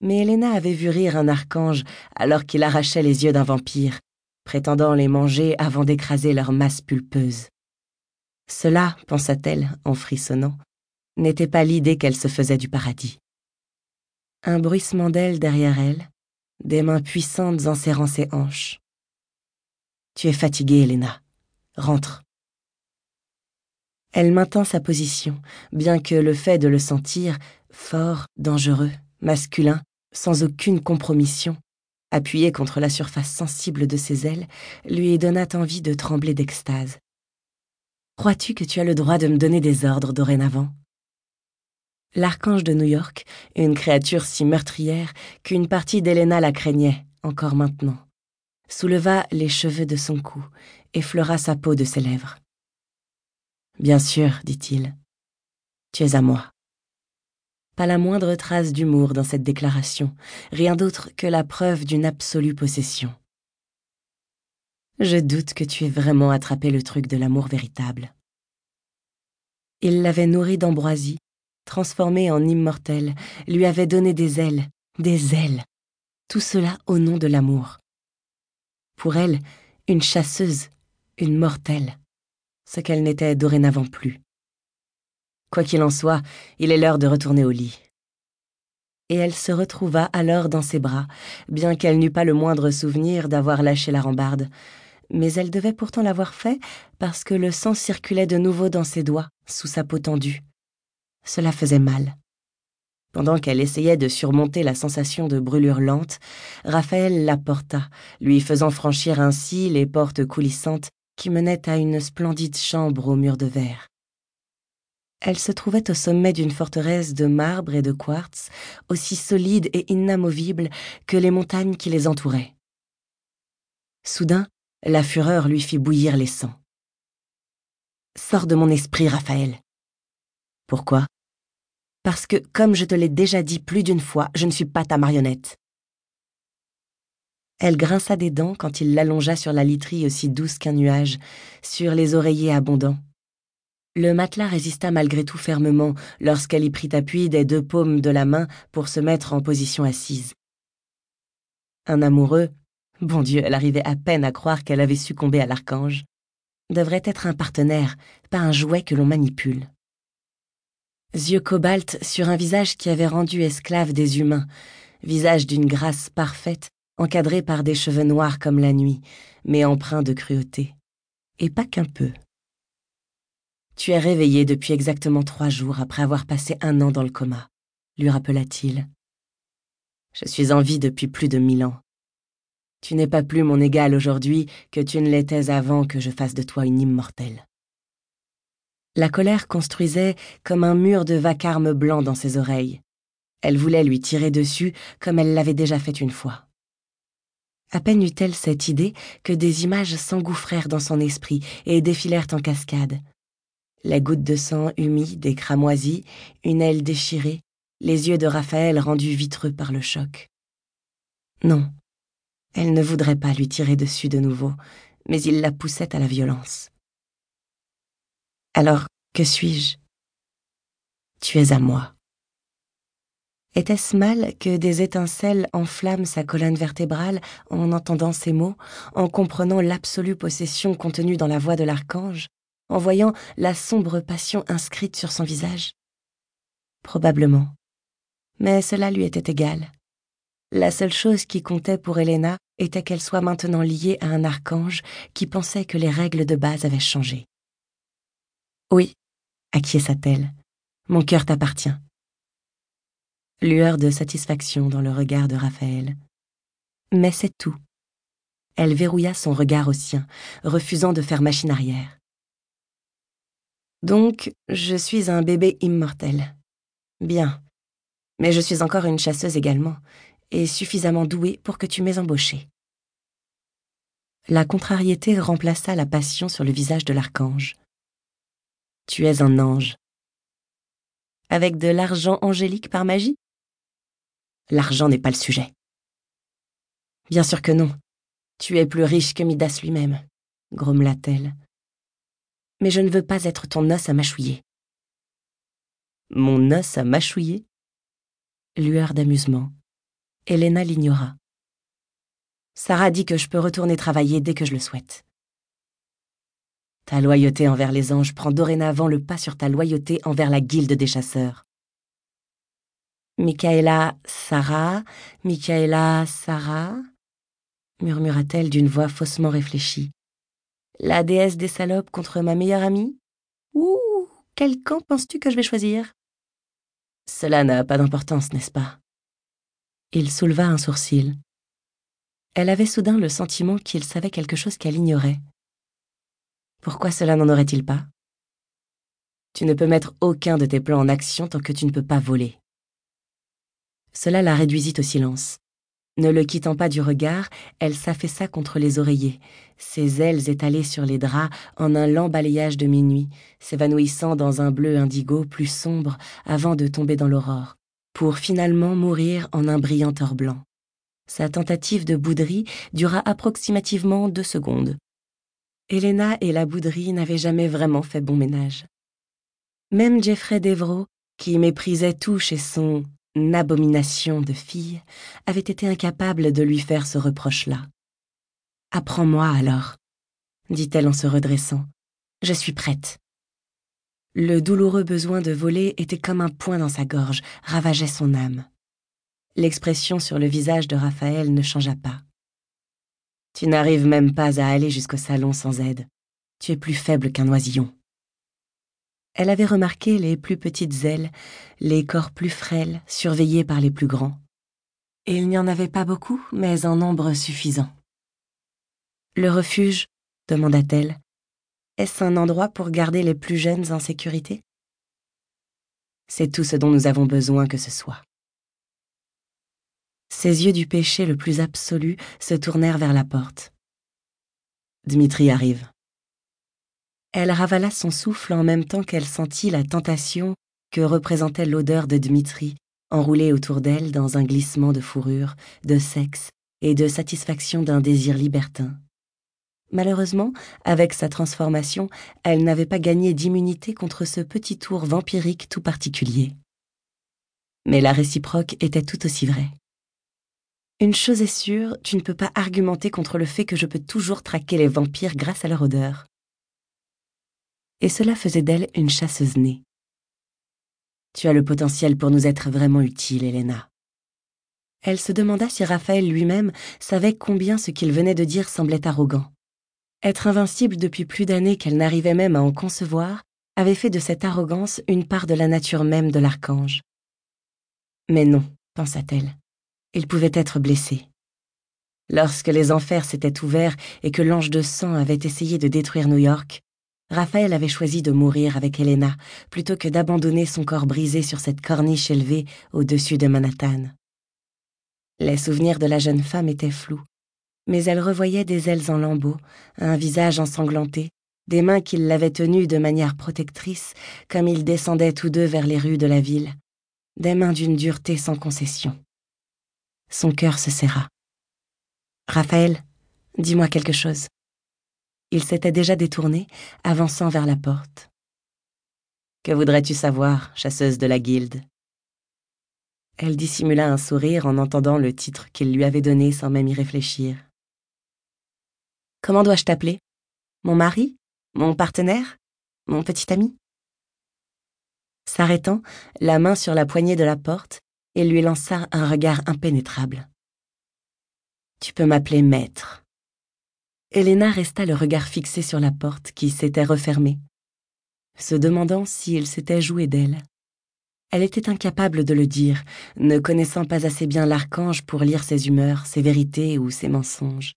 Mais Helena avait vu rire un archange alors qu'il arrachait les yeux d'un vampire, prétendant les manger avant d'écraser leur masse pulpeuse. Cela, pensa-t-elle en frissonnant, n'était pas l'idée qu'elle se faisait du paradis. Un bruissement d'ailes derrière elle, des mains puissantes enserrant ses hanches. Tu es fatiguée, Helena. Rentre. Elle maintint sa position, bien que le fait de le sentir, fort, dangereux, masculin, sans aucune compromission, appuyé contre la surface sensible de ses ailes, lui donna envie de trembler d'extase. Crois-tu que tu as le droit de me donner des ordres dorénavant? L'archange de New York, une créature si meurtrière qu'une partie d'Helena la craignait, encore maintenant, souleva les cheveux de son cou, effleura sa peau de ses lèvres. Bien sûr, dit-il, tu es à moi. Pas la moindre trace d'humour dans cette déclaration, rien d'autre que la preuve d'une absolue possession. Je doute que tu aies vraiment attrapé le truc de l'amour véritable. Il l'avait nourri d'ambroisie, transformé en immortel, lui avait donné des ailes, des ailes. Tout cela au nom de l'amour. Pour elle, une chasseuse, une mortelle, ce qu'elle n'était dorénavant plus. Quoi qu'il en soit, il est l'heure de retourner au lit. Et elle se retrouva alors dans ses bras, bien qu'elle n'eût pas le moindre souvenir d'avoir lâché la rambarde. Mais elle devait pourtant l'avoir fait parce que le sang circulait de nouveau dans ses doigts, sous sa peau tendue. Cela faisait mal. Pendant qu'elle essayait de surmonter la sensation de brûlure lente, Raphaël la porta, lui faisant franchir ainsi les portes coulissantes qui menaient à une splendide chambre aux murs de verre. Elle se trouvait au sommet d'une forteresse de marbre et de quartz, aussi solide et inamovible que les montagnes qui les entouraient. Soudain, la fureur lui fit bouillir les sangs. Sors de mon esprit, Raphaël. Pourquoi Parce que, comme je te l'ai déjà dit plus d'une fois, je ne suis pas ta marionnette. Elle grinça des dents quand il l'allongea sur la literie aussi douce qu'un nuage, sur les oreillers abondants. Le matelas résista malgré tout fermement lorsqu'elle y prit appui des deux paumes de la main pour se mettre en position assise. Un amoureux, bon Dieu, elle arrivait à peine à croire qu'elle avait succombé à l'archange, devrait être un partenaire, pas un jouet que l'on manipule. Yeux cobalt sur un visage qui avait rendu esclave des humains, visage d'une grâce parfaite, encadré par des cheveux noirs comme la nuit, mais empreint de cruauté. Et pas qu'un peu. Tu es réveillé depuis exactement trois jours après avoir passé un an dans le coma, lui rappela-t-il. Je suis en vie depuis plus de mille ans. Tu n'es pas plus mon égal aujourd'hui que tu ne l'étais avant que je fasse de toi une immortelle. La colère construisait comme un mur de vacarme blanc dans ses oreilles. Elle voulait lui tirer dessus comme elle l'avait déjà fait une fois. À peine eut-elle cette idée que des images s'engouffrèrent dans son esprit et défilèrent en cascade, la goutte de sang humide et cramoisie, une aile déchirée, les yeux de Raphaël rendus vitreux par le choc. Non, elle ne voudrait pas lui tirer dessus de nouveau, mais il la poussait à la violence. Alors, que suis-je? Tu es à moi. Était-ce mal que des étincelles enflamment sa colonne vertébrale en entendant ces mots, en comprenant l'absolue possession contenue dans la voix de l'archange? En voyant la sombre passion inscrite sur son visage Probablement. Mais cela lui était égal. La seule chose qui comptait pour Helena était qu'elle soit maintenant liée à un archange qui pensait que les règles de base avaient changé. Oui, acquiesça-t-elle, mon cœur t'appartient. Lueur de satisfaction dans le regard de Raphaël. Mais c'est tout. Elle verrouilla son regard au sien, refusant de faire machine arrière. Donc, je suis un bébé immortel. Bien. Mais je suis encore une chasseuse également, et suffisamment douée pour que tu m'aies embauchée. La contrariété remplaça la passion sur le visage de l'archange. Tu es un ange. Avec de l'argent angélique par magie? L'argent n'est pas le sujet. Bien sûr que non. Tu es plus riche que Midas lui-même, grommela-t-elle mais je ne veux pas être ton os à mâchouiller. Mon os à mâchouiller? Lueur d'amusement. Elena l'ignora. Sarah dit que je peux retourner travailler dès que je le souhaite. Ta loyauté envers les anges prend dorénavant le pas sur ta loyauté envers la guilde des chasseurs. Michaela, Sarah, Michaela, Sarah, murmura-t-elle d'une voix faussement réfléchie. La déesse des salopes contre ma meilleure amie? Ouh, quel camp penses-tu que je vais choisir? Cela n'a pas d'importance, n'est-ce pas? Il souleva un sourcil. Elle avait soudain le sentiment qu'il savait quelque chose qu'elle ignorait. Pourquoi cela n'en aurait-il pas? Tu ne peux mettre aucun de tes plans en action tant que tu ne peux pas voler. Cela la réduisit au silence. Ne le quittant pas du regard, elle s'affaissa contre les oreillers, ses ailes étalées sur les draps en un lent balayage de minuit, s'évanouissant dans un bleu indigo plus sombre avant de tomber dans l'aurore, pour finalement mourir en un brillant or blanc. Sa tentative de bouderie dura approximativement deux secondes. Helena et la bouderie n'avaient jamais vraiment fait bon ménage. Même Jeffrey Devro, qui méprisait tout chez son abomination de fille, avait été incapable de lui faire ce reproche-là. Apprends-moi alors, dit-elle en se redressant. Je suis prête. Le douloureux besoin de voler était comme un poing dans sa gorge, ravageait son âme. L'expression sur le visage de Raphaël ne changea pas. Tu n'arrives même pas à aller jusqu'au salon sans aide. Tu es plus faible qu'un oisillon. Elle avait remarqué les plus petites ailes, les corps plus frêles, surveillés par les plus grands. Et il n'y en avait pas beaucoup, mais en nombre suffisant. Le refuge, demanda-t-elle, est-ce un endroit pour garder les plus jeunes en sécurité? C'est tout ce dont nous avons besoin que ce soit. Ses yeux du péché le plus absolu se tournèrent vers la porte. Dmitri arrive. Elle ravala son souffle en même temps qu'elle sentit la tentation que représentait l'odeur de Dmitri, enroulée autour d'elle dans un glissement de fourrure, de sexe et de satisfaction d'un désir libertin. Malheureusement, avec sa transformation, elle n'avait pas gagné d'immunité contre ce petit tour vampirique tout particulier. Mais la réciproque était tout aussi vraie. Une chose est sûre, tu ne peux pas argumenter contre le fait que je peux toujours traquer les vampires grâce à leur odeur. Et cela faisait d'elle une chasseuse née. Tu as le potentiel pour nous être vraiment utile, Helena. Elle se demanda si Raphaël lui-même savait combien ce qu'il venait de dire semblait arrogant. Être invincible depuis plus d'années qu'elle n'arrivait même à en concevoir avait fait de cette arrogance une part de la nature même de l'archange. Mais non, pensa-t-elle il pouvait être blessé. Lorsque les enfers s'étaient ouverts et que l'ange de sang avait essayé de détruire New York, Raphaël avait choisi de mourir avec Helena plutôt que d'abandonner son corps brisé sur cette corniche élevée au-dessus de Manhattan. Les souvenirs de la jeune femme étaient flous, mais elle revoyait des ailes en lambeaux, un visage ensanglanté, des mains qui l'avaient tenue de manière protectrice comme ils descendaient tous deux vers les rues de la ville, des mains d'une dureté sans concession. Son cœur se serra. Raphaël, dis-moi quelque chose. Il s'était déjà détourné, avançant vers la porte. Que voudrais-tu savoir, chasseuse de la guilde? Elle dissimula un sourire en entendant le titre qu'il lui avait donné sans même y réfléchir. Comment dois-je t'appeler? Mon mari? Mon partenaire? Mon petit ami? S'arrêtant, la main sur la poignée de la porte, et lui lança un regard impénétrable. Tu peux m'appeler maître. Helena resta le regard fixé sur la porte qui s'était refermée, se demandant s'il s'était joué d'elle. Elle était incapable de le dire, ne connaissant pas assez bien l'archange pour lire ses humeurs, ses vérités ou ses mensonges.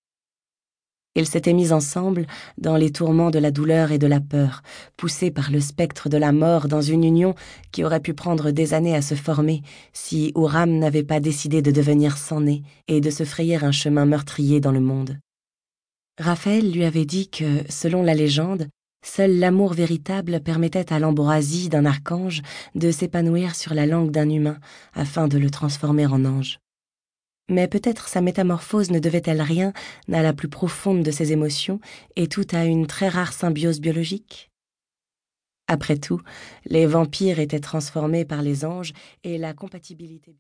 Ils s'étaient mis ensemble dans les tourments de la douleur et de la peur, poussés par le spectre de la mort dans une union qui aurait pu prendre des années à se former si Ouram n'avait pas décidé de devenir sans-né et de se frayer un chemin meurtrier dans le monde. Raphaël lui avait dit que, selon la légende, seul l'amour véritable permettait à l'ambroisie d'un archange de s'épanouir sur la langue d'un humain afin de le transformer en ange. Mais peut-être sa métamorphose ne devait-elle rien à la plus profonde de ses émotions et tout à une très rare symbiose biologique? Après tout, les vampires étaient transformés par les anges et la compatibilité